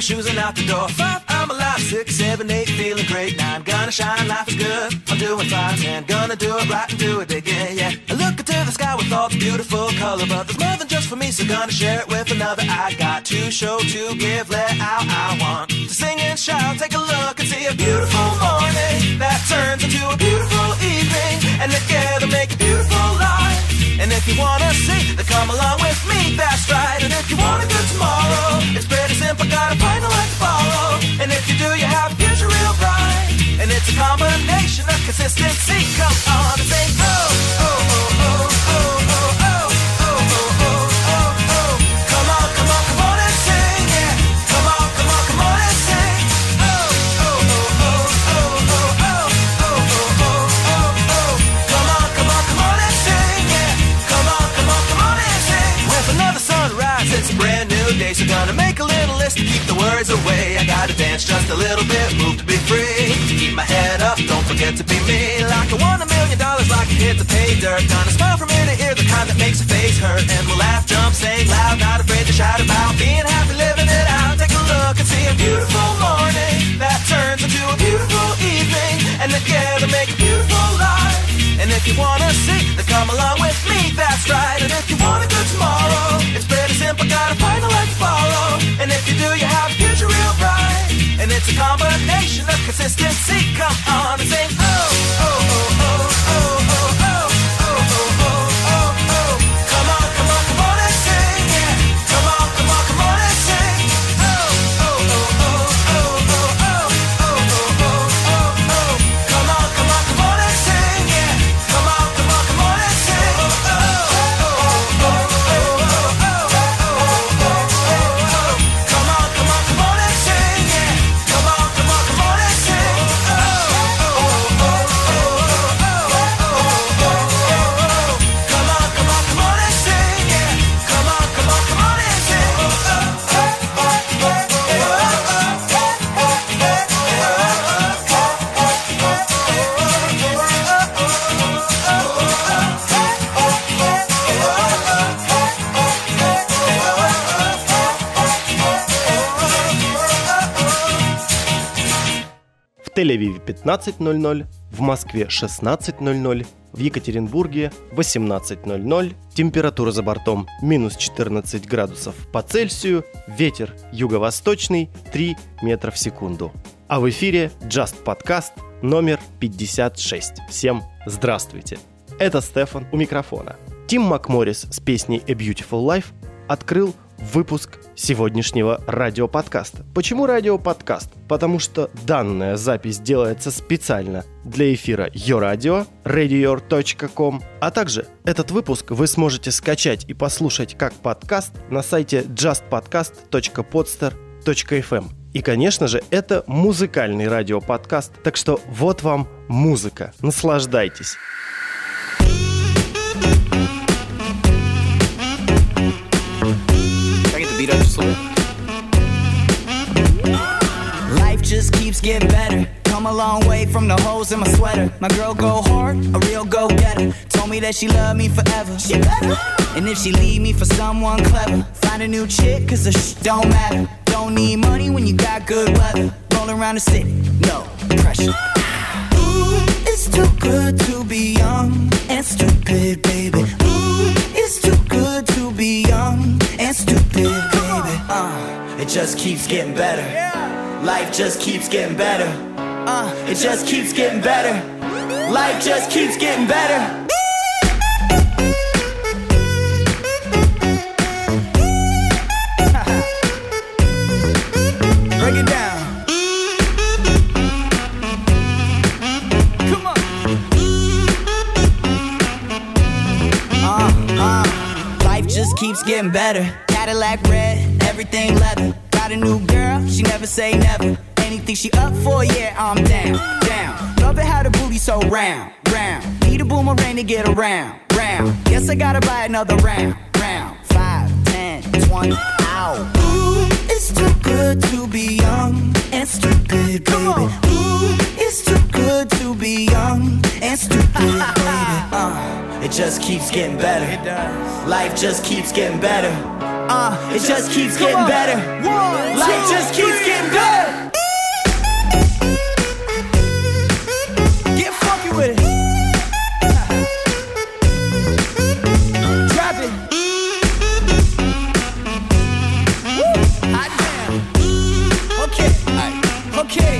My shoes and out the door. Five, I'm alive. Six, seven, eight, feeling great. Nine, gonna shine, life is good. I'm doing fine. Ten, gonna do it right and do it again, yeah. I look into the sky with all the beautiful color, but there's more than just for me, so gonna share it with another. I got to show, to give, let out. I want to sing and shout. Take a look and see a beautiful morning that turns into a beautiful evening, and together make a beautiful life. And if you wanna see, then come along with me, that's right. And if you want a good tomorrow, it's pretty gotta find a light to follow. And if you do, you have future real bright. And it's a combination of consistency. Come on say, oh, to keep the words away. I gotta dance just a little bit, move to be free. Keep my head up, don't forget to be me. Like I won a million dollars, like I hit the pay dirt. Gonna smile from ear to ear, the kind that makes a face hurt. And we'll laugh, jump, sing loud, not afraid to shout about being happy, living it out. Take a look and see a beautiful morning that turns into a beautiful evening. And together make a beautiful life. And if you wanna see, then come along with me, that's right. And if you want a good tomorrow, it's pretty simple, gotta find the light to follow. And if you do, you have a future real bright. And it's a combination of consistency. Come on and sing, oh, oh, oh, oh, oh. Тель-Авиве 15.00, в Москве 16.00, в Екатеринбурге 18.00, температура за бортом минус 14 градусов по Цельсию, ветер юго-восточный 3 метра в секунду. А в эфире Just Podcast номер 56. Всем здравствуйте! Это Стефан у микрофона. Тим Макморрис с песней A Beautiful Life открыл выпуск сегодняшнего радиоподкаста. Почему радиоподкаст? Потому что данная запись делается специально для эфира Yo Radio, radior.com, а также этот выпуск вы сможете скачать и послушать как подкаст на сайте justpodcast.podster.fm. И, конечно же, это музыкальный радиоподкаст, так что вот вам музыка. Наслаждайтесь. Beat up bit? Life just keeps getting better. Come a long way from the holes in my sweater. My girl go hard, a real go getter. Told me that she loved me forever. She better. And if she leave me for someone clever, find a new chick, cause the sh don't matter. Don't need money when you got good weather. Roll around the city, no pressure. Ooh, it's too good to be young and stupid, baby. Ooh, it's too good to be young and stupid, baby. Uh, it just keeps getting better. Life just keeps getting better. Uh, it just keeps getting better. Life just keeps getting better. Getting better. Cadillac red, everything leather. Got a new girl, she never say never. Anything she up for, yeah, I'm down, down. Love it how the booty so round, round. Need a boomerang to get around, round. Guess I gotta buy another round, round. Five, ten, twenty, ow. Ooh, it's too good to be young and stupid, baby. Ooh, good to be young and stupid, baby. Uh, it just keeps getting better. Life just keeps getting better. Uh, it just keeps getting better. Life just keeps getting better. Get funky with it. Drop it. Woo. Hot damn. Okay. Okay.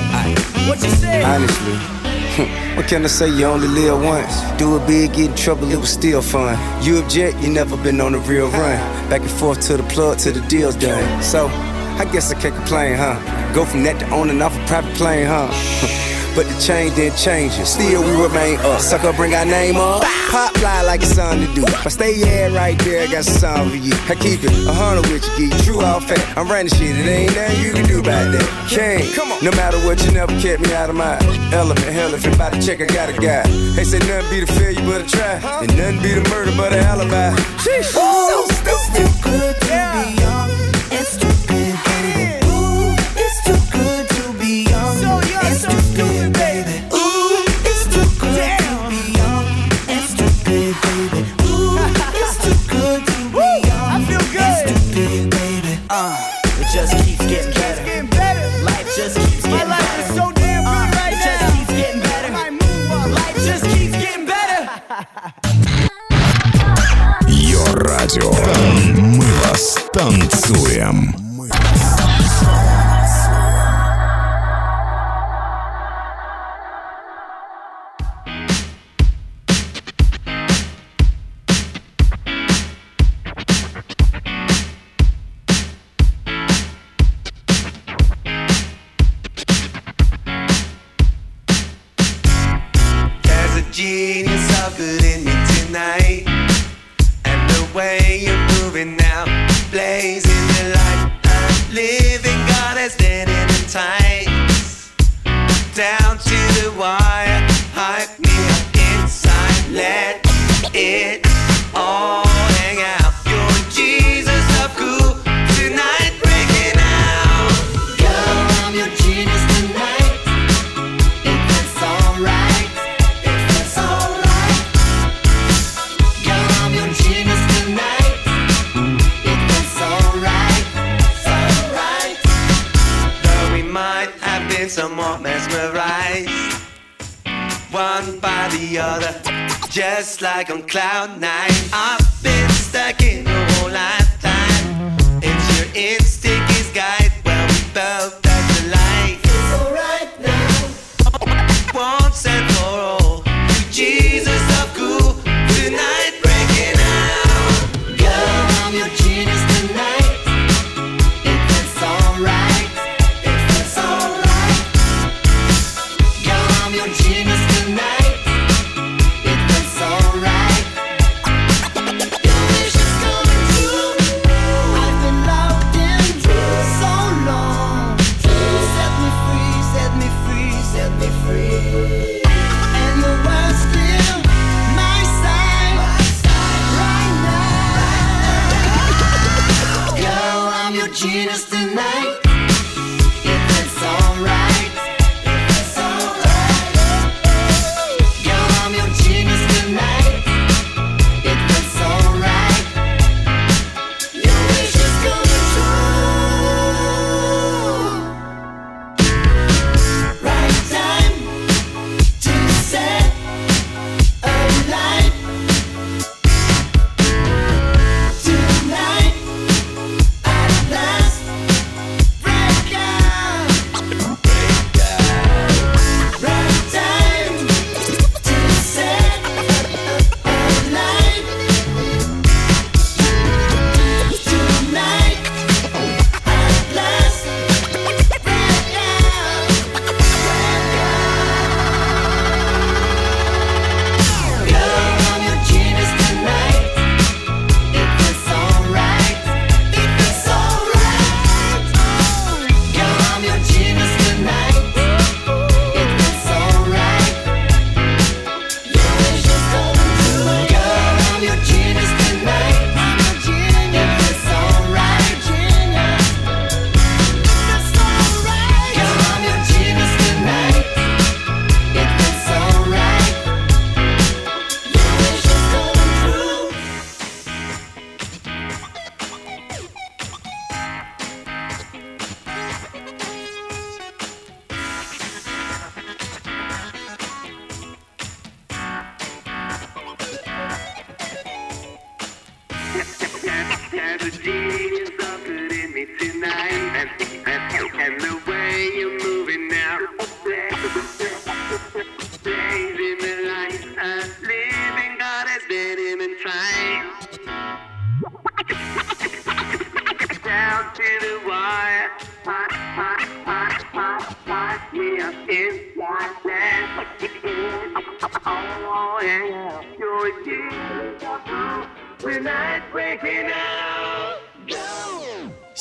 What you say? Honestly, Hmm. what can I say? You only live once. Do it big, get in trouble, it was still fun. You object, you never been on a real run. Back and forth to the plug till the deal's done. So, I guess I can't complain, huh? Go from that to owning off a private plane, huh? But the change didn't change it. Still, we remain up. Sucker, bring our name up. Pop fly like it's something to do. But stay yeah right there, I got something for you. I keep it a hundred with you, geek. True all fat. I'm running shit, it ain't nothing you can do about that. King, come on. No matter what, you never kept me out of my element. Hell, if anybody check, I got a guy. They say nothing beat a failure but a try. And nothing be the murder but a alibi. Sheesh. So stupid. Good to be young танцуем. Blazing the light. I'm living God is standing in tights. Just like on cloud nine. I've genius tonight.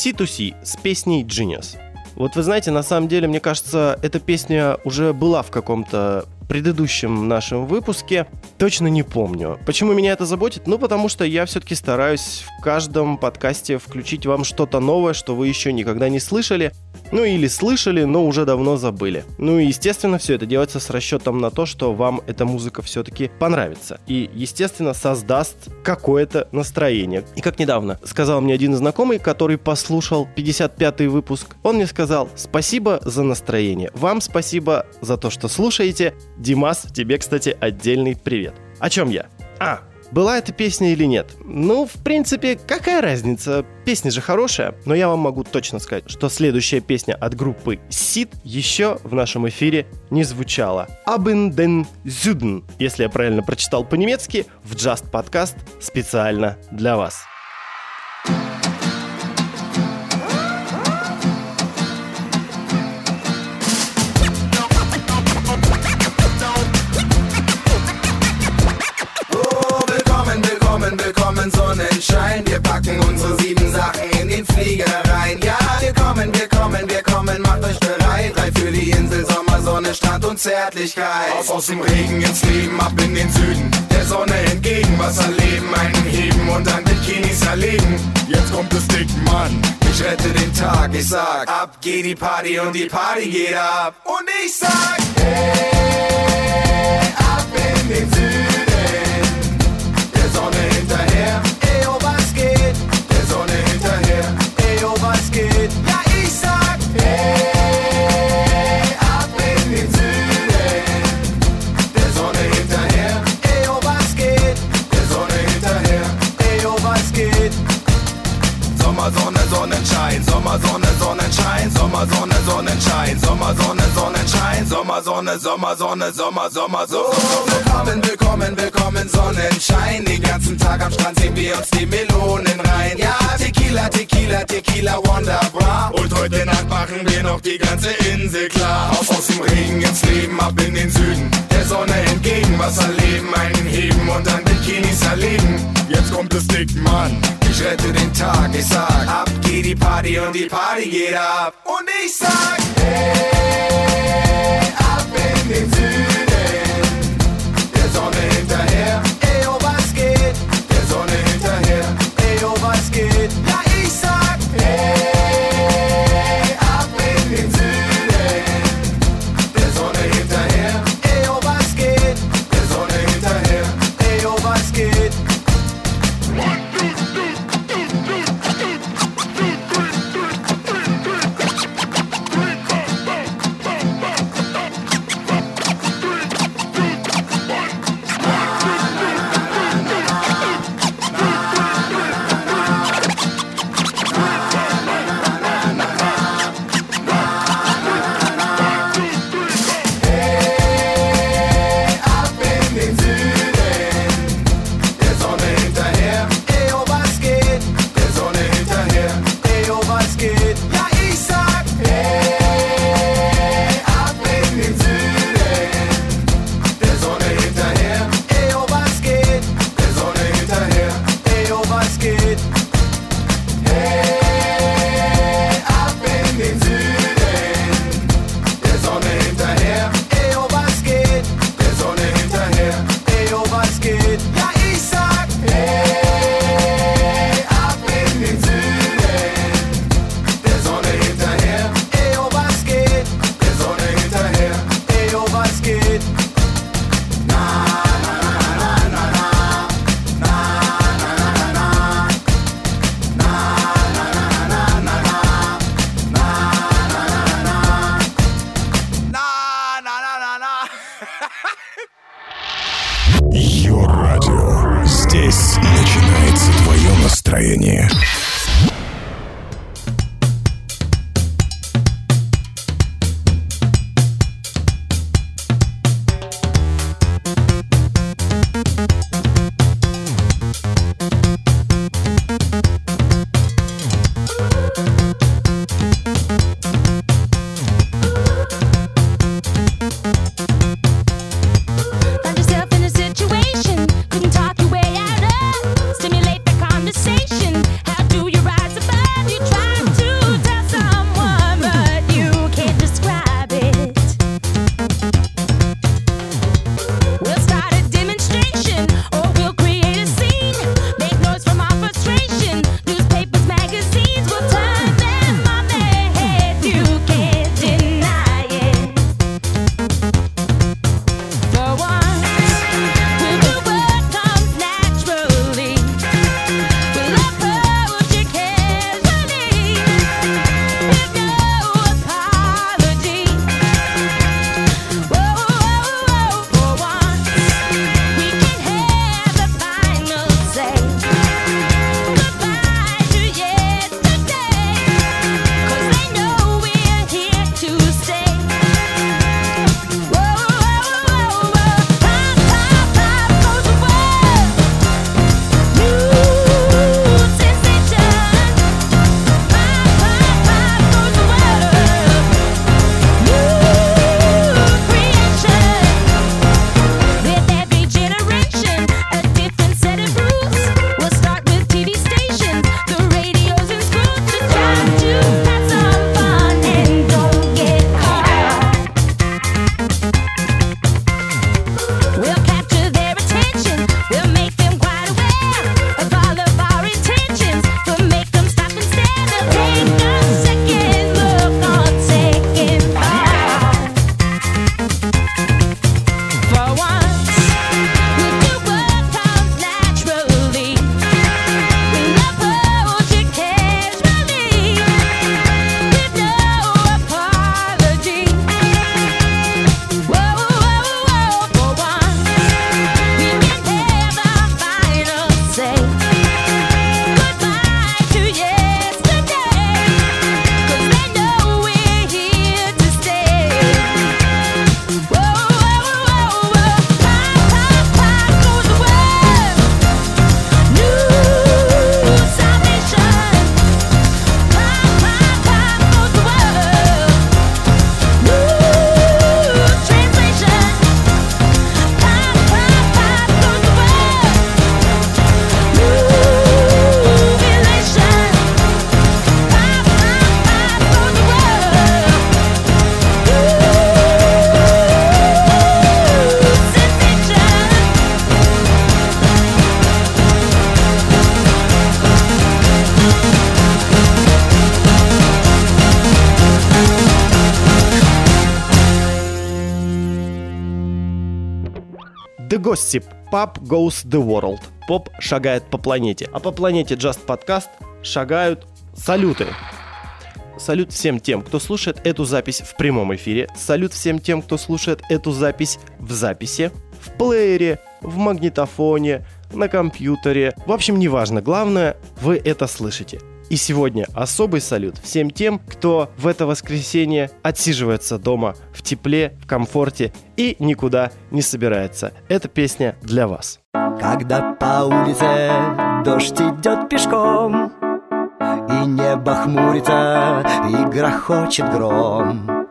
C2C с песней Genius. Вот вы знаете, на самом деле, мне кажется, эта песня уже была в каком-то предыдущем нашем выпуске. Точно не помню. Почему меня это заботит? Ну, потому что я все-таки стараюсь в каждом подкасте включить вам что-то новое, что вы еще никогда не слышали. Ну или слышали, но уже давно забыли. Ну и естественно все это делается с расчетом на то, что вам эта музыка все-таки понравится. И естественно создаст какое-то настроение. И как недавно сказал мне один знакомый, который послушал 55-й выпуск, он мне сказал спасибо за настроение. Вам спасибо за то, что слушаете. Димас, тебе, кстати, отдельный привет. О чем я? А, была эта песня или нет? Ну, в принципе, какая разница? Песня же хорошая, но я вам могу точно сказать, что следующая песня от группы Сид еще в нашем эфире не звучала. Абен ден Зюден, если я правильно прочитал по-немецки, в Just Podcast специально для вас. Sonnenschein. Wir packen unsere sieben Sachen in den Flieger rein. Ja, wir kommen, wir kommen, wir kommen, macht euch bereit. Drei für die Insel, Sommer, Sonne, Strand und Zärtlichkeit. Auf aus dem Regen ins Leben, ab in den Süden. Der Sonne entgegen, was erleben, einen heben und dann Bikinis erleben. Jetzt kommt es dick, Mann. Ich rette den Tag, ich sag, ab geht die Party und die Party geht ab. Und ich sag, hey, ab in den Süden. Der Sonne hinterher, Sonnenschein, Sommer, Sonne, Sonnenschein, Sommer, Sonne, Sonnenschein, Sommer, Sonne, Sonnenschein, Sommer, Sonne, Sommer, Sonne, Sommer, Sommer, so. Willkommen, willkommen, willkommen, Sonnenschein. Den ganzen Tag am Strand sehen wir uns die Melonen rein. Ja, Tequila, Tequila, Tequila, Wonderbra. Heute Nacht machen wir noch die ganze Insel klar. Auf aus dem Regen ins Leben, ab in den Süden. Der Sonne entgegen, was erleben, einen heben und dann Bikinis erleben. Jetzt kommt es dick, Mann. Ich rette den Tag, ich sag, ab geht die Party und die Party geht ab. Und ich sag, hey, ab in den Süden. Der Sonne hinterher, ey, oh, was geht? Der Sonne hinterher, ey, oh, was geht? Gossip Pop Goes the World. Поп шагает по планете. А по планете Just Podcast шагают салюты. Салют всем тем, кто слушает эту запись в прямом эфире. Салют всем тем, кто слушает эту запись в записи, в плеере, в магнитофоне, на компьютере. В общем, неважно. Главное, вы это слышите. И сегодня особый салют всем тем, кто в это воскресенье отсиживается дома в тепле, в комфорте и никуда не собирается. Эта песня для вас. Когда по улице дождь идет пешком И небо хмурится, и грохочет гром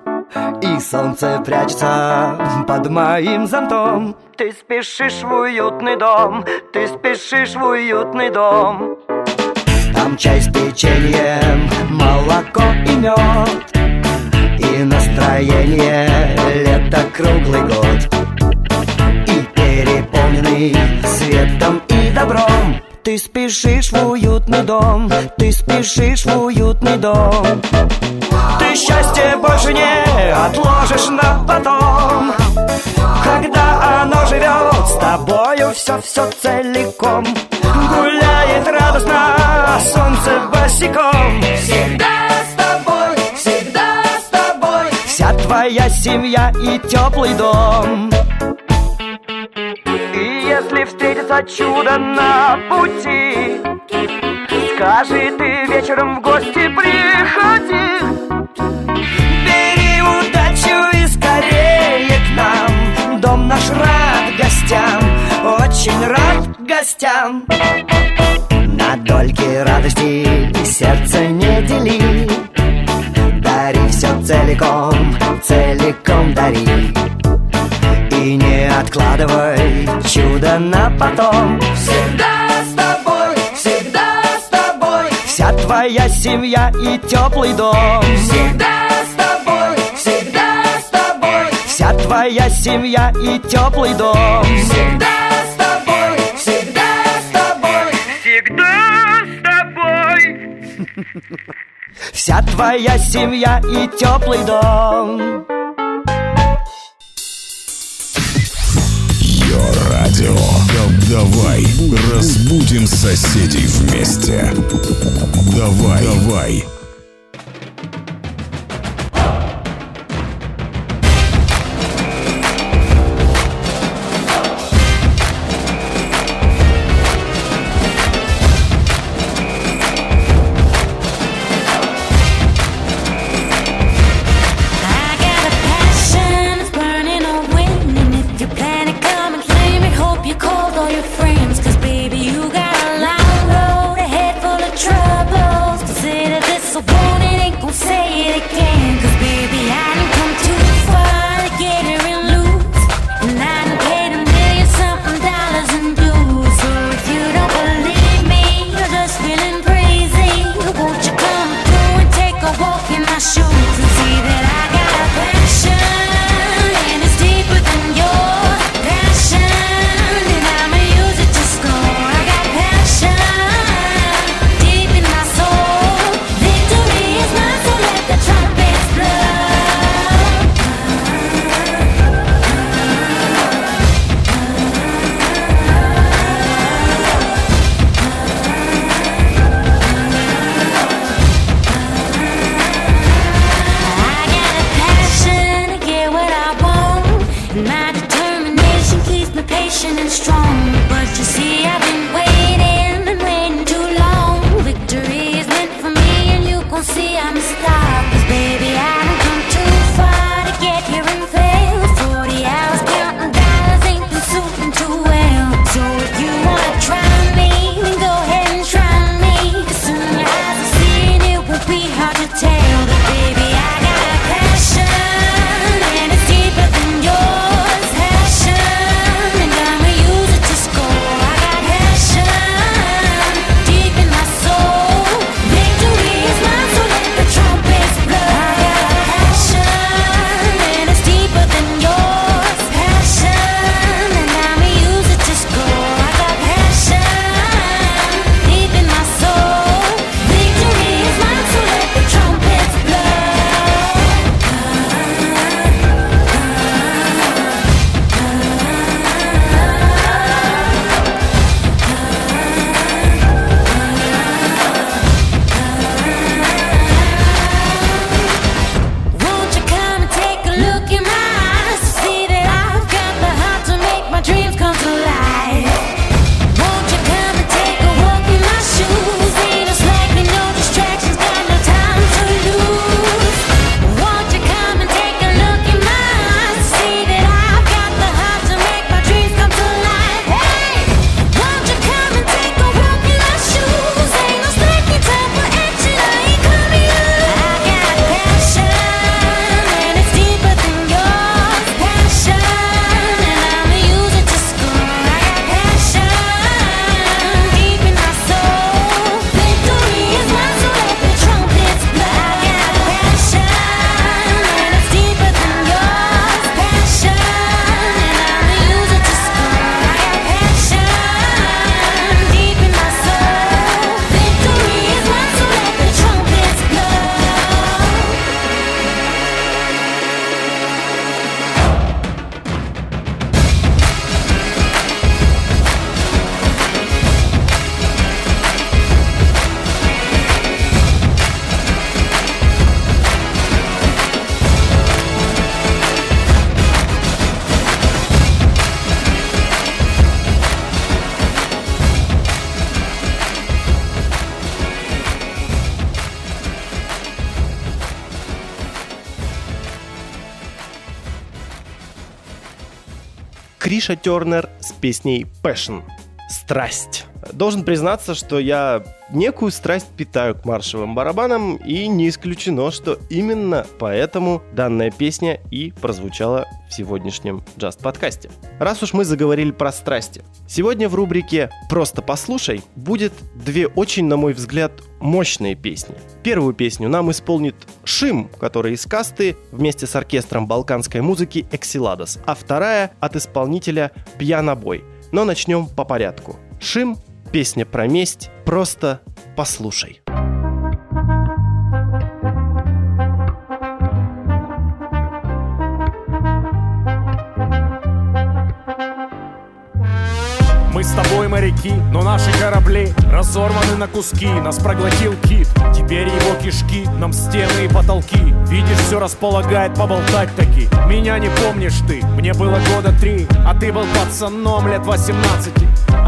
И солнце прячется под моим зонтом Ты спешишь в уютный дом, ты спешишь в уютный дом Там чай с печеньем, молоко и мед И настроение. Лето круглый год и переполненный светом и добром Ты спешишь в уютный дом, ты спешишь в уютный дом. Ты счастье больше не отложишь на потом. Когда оно живет с тобою все-все целиком. Гуляет радостно солнце босиком. Всегда с тобой, всегда с тобой. Вся твоя семья и теплый дом если встретится чудо на пути. Скажи ты вечером в гости приходи. Бери удачу и скорее к нам. Дом наш рад гостям, очень рад гостям. На дольки радости сердце не дели. Дари все целиком, целиком дари и не откладывай чудо на потом. Всегда с тобой, всегда с тобой. Вся твоя семья и теплый дом. Всегда с тобой, всегда с тобой. Вся твоя семья и теплый дом. Всегда с тобой, всегда с тобой. Всегда с тобой. Вся твоя семья и теплый дом Давай разбудим соседей вместе. Давай, давай. Криша Тернер с песней Passion. Страсть. Должен признаться, что я некую страсть питаю к маршевым барабанам, и не исключено, что именно поэтому данная песня и прозвучала в сегодняшнем джаст-подкасте. Раз уж мы заговорили про страсти, сегодня в рубрике «Просто послушай» будет две очень, на мой взгляд, мощные песни. Первую песню нам исполнит Шим, который из касты вместе с оркестром балканской музыки Эксиладос, а вторая от исполнителя Пьянобой – но начнем по порядку. Шим, песня про месть, просто послушай. Мы с тобой моряки, но наши корабли разорваны на куски. Нас проглотил кит, теперь его кишки Нам стены и потолки. Видишь, все располагает поболтать таки. Меня не помнишь ты, мне было года три А ты был пацаном лет 18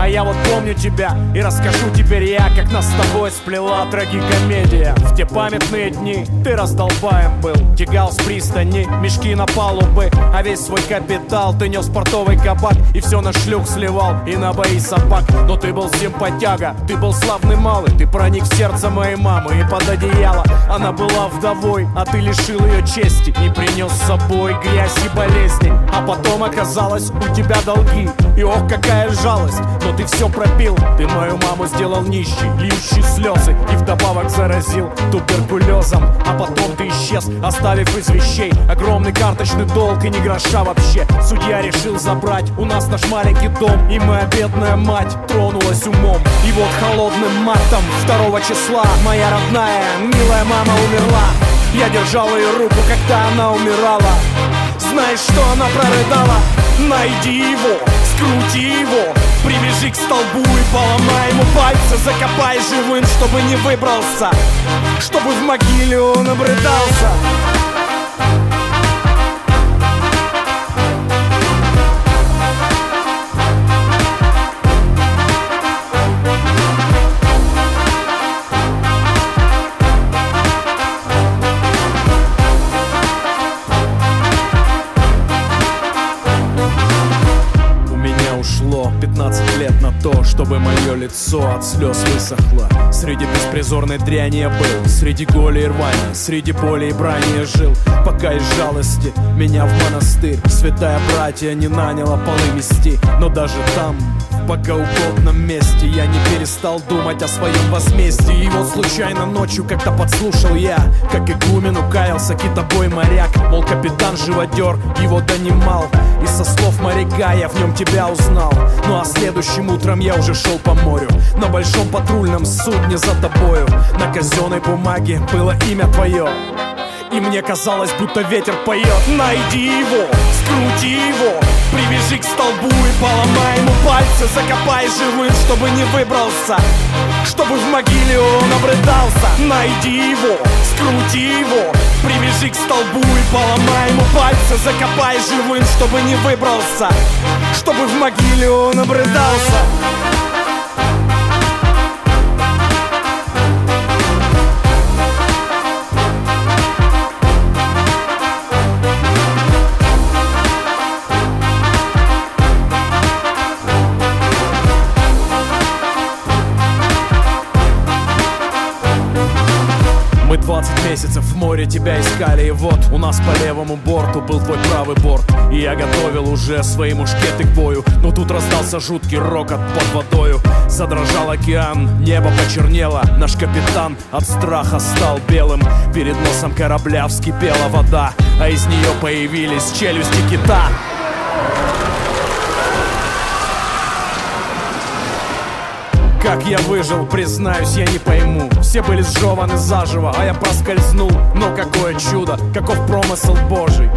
а я вот помню тебя и расскажу теперь я, как нас с тобой сплела трагикомедия. В те памятные дни ты раздолбаем был, тягал с пристани, мешки на палубы, а весь свой капитал ты нес портовый кабак и все на шлюх сливал. И на бои собак. Но ты был симпатяга, ты был славный малый, ты проник в сердце моей мамы и под одеяло. Она была вдовой, а ты лишил ее чести и принес с собой грязь и болезни. А потом оказалось у тебя долги, и ох, какая жалость, но ты все пропил Ты мою маму сделал нищей, льющей слезы И вдобавок заразил туберкулезом А потом ты исчез, оставив из вещей Огромный карточный долг и ни гроша вообще Судья решил забрать у нас наш маленький дом И моя бедная мать тронулась умом. И вот холодным мартом второго числа Моя родная, милая мама умерла. Я держал ее руку, когда она умирала. Знаешь, что она прорыдала? Найди его, скрути его. Привяжи к столбу и поломай ему пальцы. Закопай живым, чтобы не выбрался. Чтобы в могиле он обрыдался лицо от слез высохло. Среди беспризорной дряни я был Среди голи и рвания, среди боли и брани я жил. Пока из жалости меня в монастырь Святая братья не наняла полы мести. Но даже там, в богоугодном месте. Я не перестал думать о своем возмездии. И вот случайно ночью как-то подслушал я Как игумен укаялся китобой моряк. Мол, капитан живодер его донимал. И со слов моряка я в нем тебя узнал. Ну а следующим утром я уже шел по морю. На большом патрульном судне за тобою. На казенной бумаге было имя твое. И мне казалось, будто ветер поет. Найди его, скрути его Привяжи к столбу и поломай ему пальцы. Закопай живым, чтобы не выбрался. Чтобы в могиле он обрыдался. Найди его, скрути его. Привяжи к столбу и поломай ему пальцы. Закопай живым, чтобы не выбрался. Чтобы в могиле он обрыдался месяцев в море тебя искали. И вот у нас по левому борту был твой правый борт. И я готовил уже свои мушкеты к бою. Но тут раздался жуткий рокот под водою. Задрожал океан, небо почернело. Наш капитан от страха стал белым. Перед носом корабля вскипела вода. А из нее появились челюсти кита Как я выжил, признаюсь, я не пойму. Все были сжеваны заживо, а я проскользнул. Но какое чудо, каков промысел божий?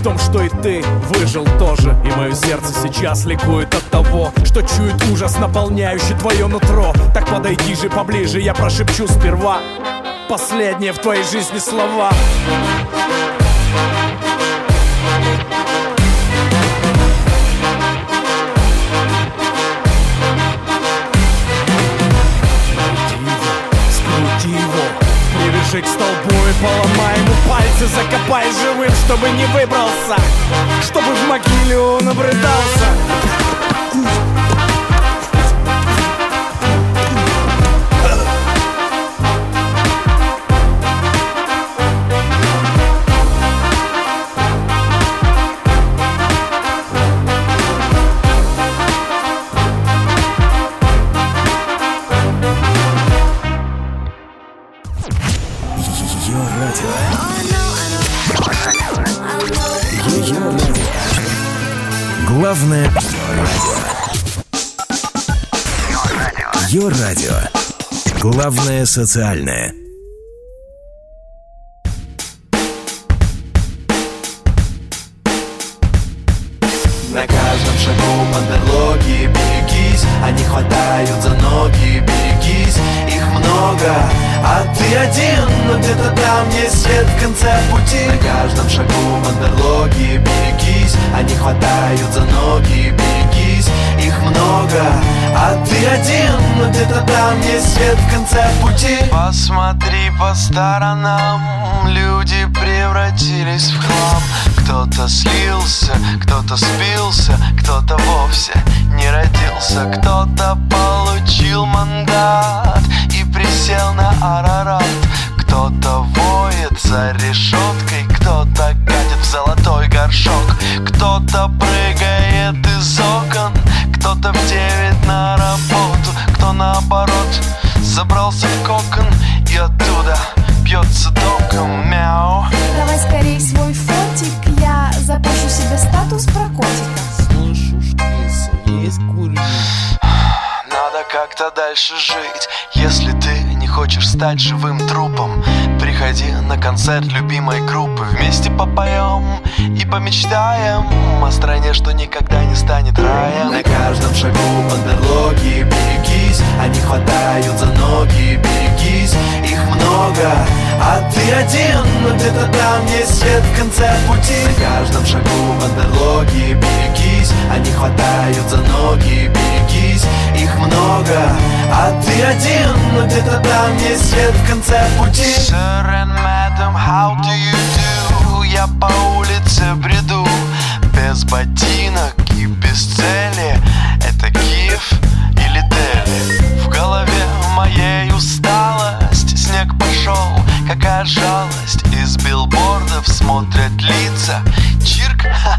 В том, что и ты выжил тоже. И мое сердце сейчас ликует от того Что чует ужас, наполняющий твое нутро. Так подойди же поближе, я прошепчу сперва Последние в твоей жизни слова. Найди его, Ближе к столбу и поломай ему пальцы Закопай живым, чтобы не выбрался. Чтобы в могиле он обрыдался Социальное. На каждом шагу бандерлоги Берегись, они хватают за ноги Берегись, их много А ты один, но где-то там есть свет в конце пути. На каждом шагу бандерлоги Берегись, они хватают за ноги Берегись, их много. А ты один, но где-то там есть свет в конце пути. Посмотри по сторонам, люди превратились в хлам. Кто-то слился, кто-то спился, кто-то вовсе не родился. Кто-то получил мандат и присел на Арарат. Кто-то за решеткой, кто-то катит в золотой горшок. Кто-то прыгает из окон, кто-то в девять на работу. Кто наоборот забрался в кокон. И оттуда бьется током. Мяу. Давай скорей свой фотик, я запущу себе статус про котика. Дальше жить. Если ты не хочешь стать живым трупом Приходи на концерт любимой группы. Вместе попоем и помечтаем О стране, что никогда не станет раем. На каждом шагу бандерлоги Берегись, они хватают за ноги Берегись, их много А ты один, но где-то там есть свет в конце пути. На каждом шагу бандерлоги Берегись, они хватают ты один, но где-то там есть свет в конце пути Sir and madam, how do you do? Я по улице бреду Без ботинок и без цели Это Киев или Дели? В голове моей усталость Снег пошел, какая жалость Из билбордов смотрят лица Чирк, и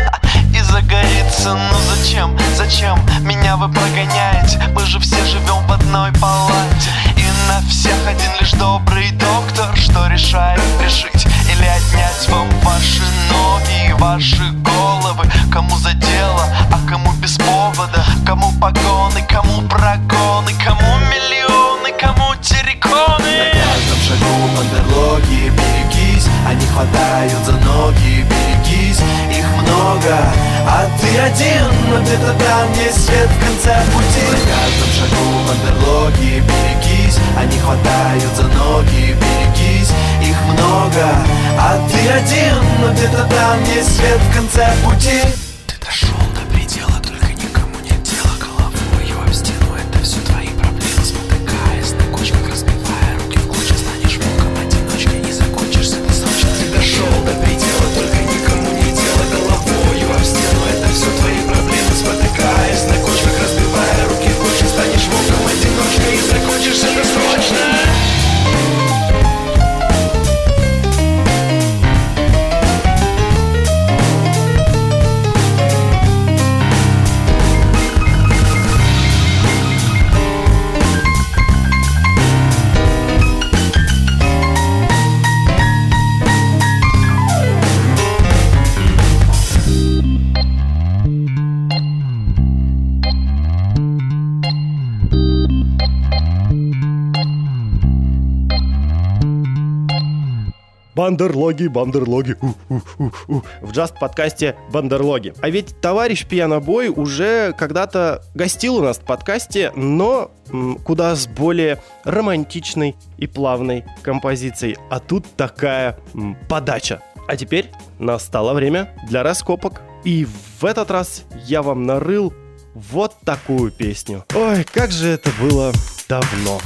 загорится Ну зачем, зачем меня вы прогоняете? Мы же все живем в одной палате. И на всех один лишь добрый доктор. Что решает решить или отнять вам ваши ноги и ваши головы? Кому за дело, а кому без повода? Кому погоны, кому прогоны? Кому миллионы, кому терриконы? На каждом шагу бандерлоги Берегись, они хватают за ноги Берегись, их много. А ты один, но где-то там есть свет в конце пути. На каждом шагу бандерлоги Берегись, они хватают за ноги Берегись, их много. А ты один, но где-то там есть свет в конце пути. Ты дошел до Бандерлоги, бандерлоги. у, у, у, у. В джаст-подкасте Бандерлоги. А ведь товарищ Пьянобой уже когда-то гостил у нас в подкасте, но куда с более романтичной и плавной композицией. А тут такая подача. А теперь настало время для раскопок. И в этот раз я вам нарыл вот такую песню. Ой, как же это было давно.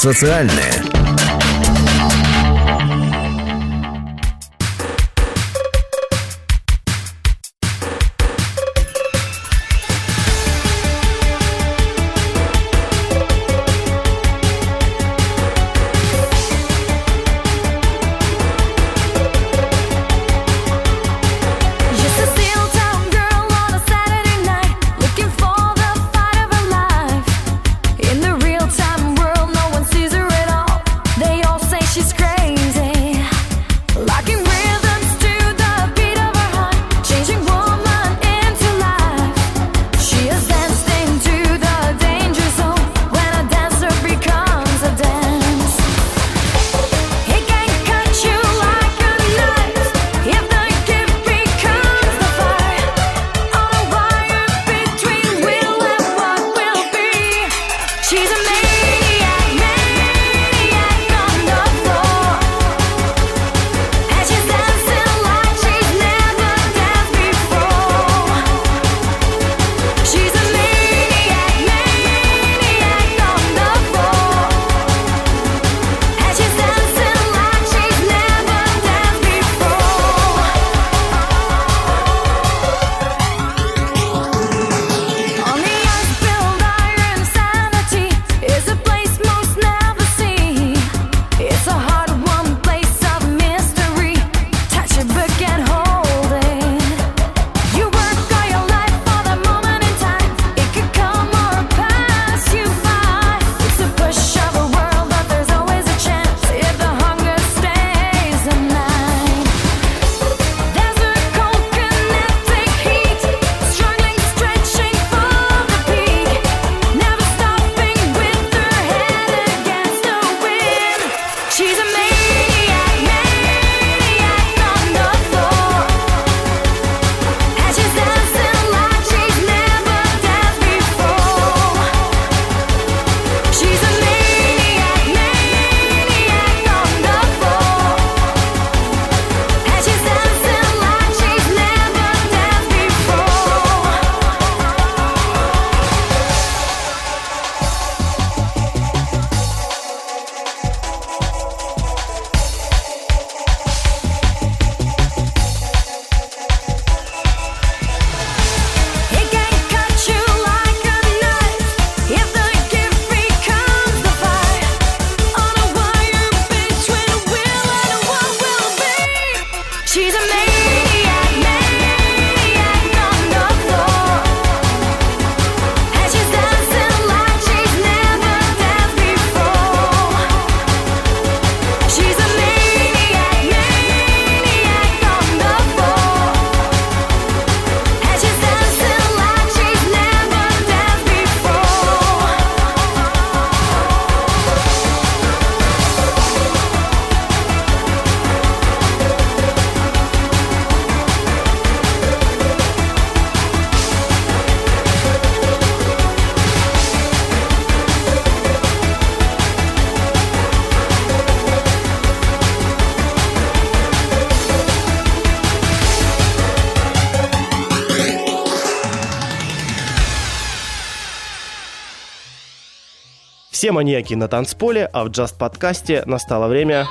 Социальное. Все маньяки на танцполе, а в джаст-подкасте настало время...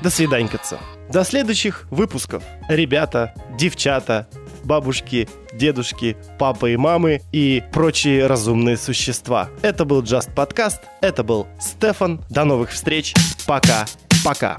До свиданькаться. До следующих выпусков. Ребята, девчата, бабушки, дедушки, папы и мамы и прочие разумные существа. Это был Just Подкаст, это был Стефан. До новых встреч. Пока. Пока.